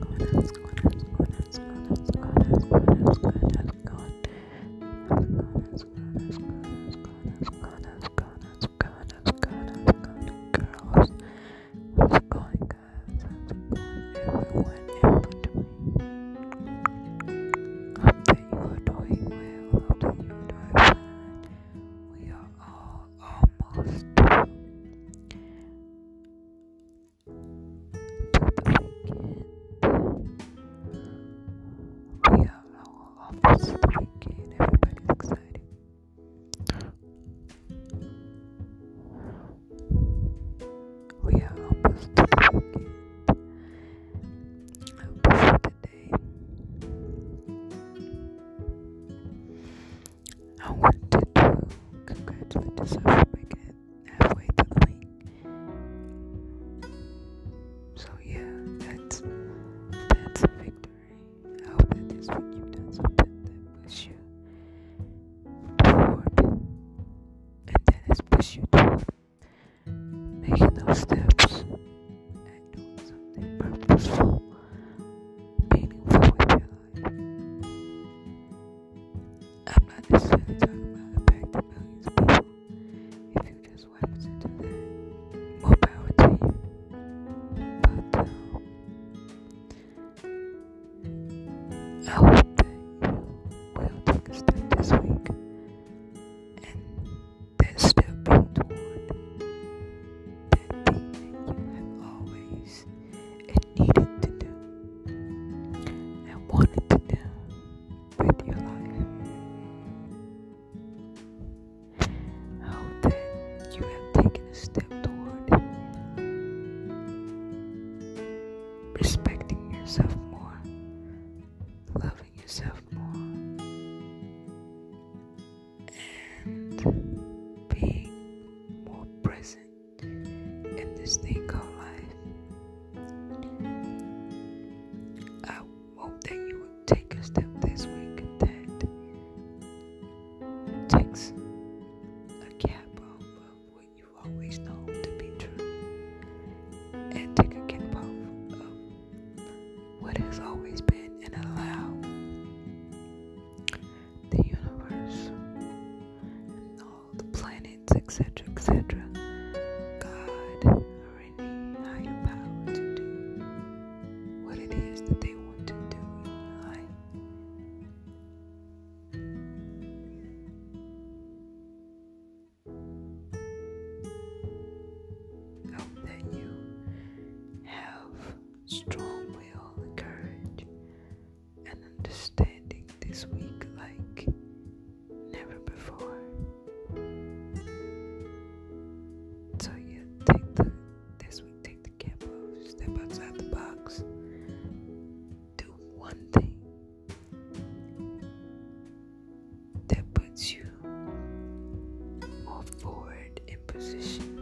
у нас кот. this you've done. Oh. yourself more and be more present in this thing called life. I hope that you will take a step this way. etc. etc. that puts you more forward in position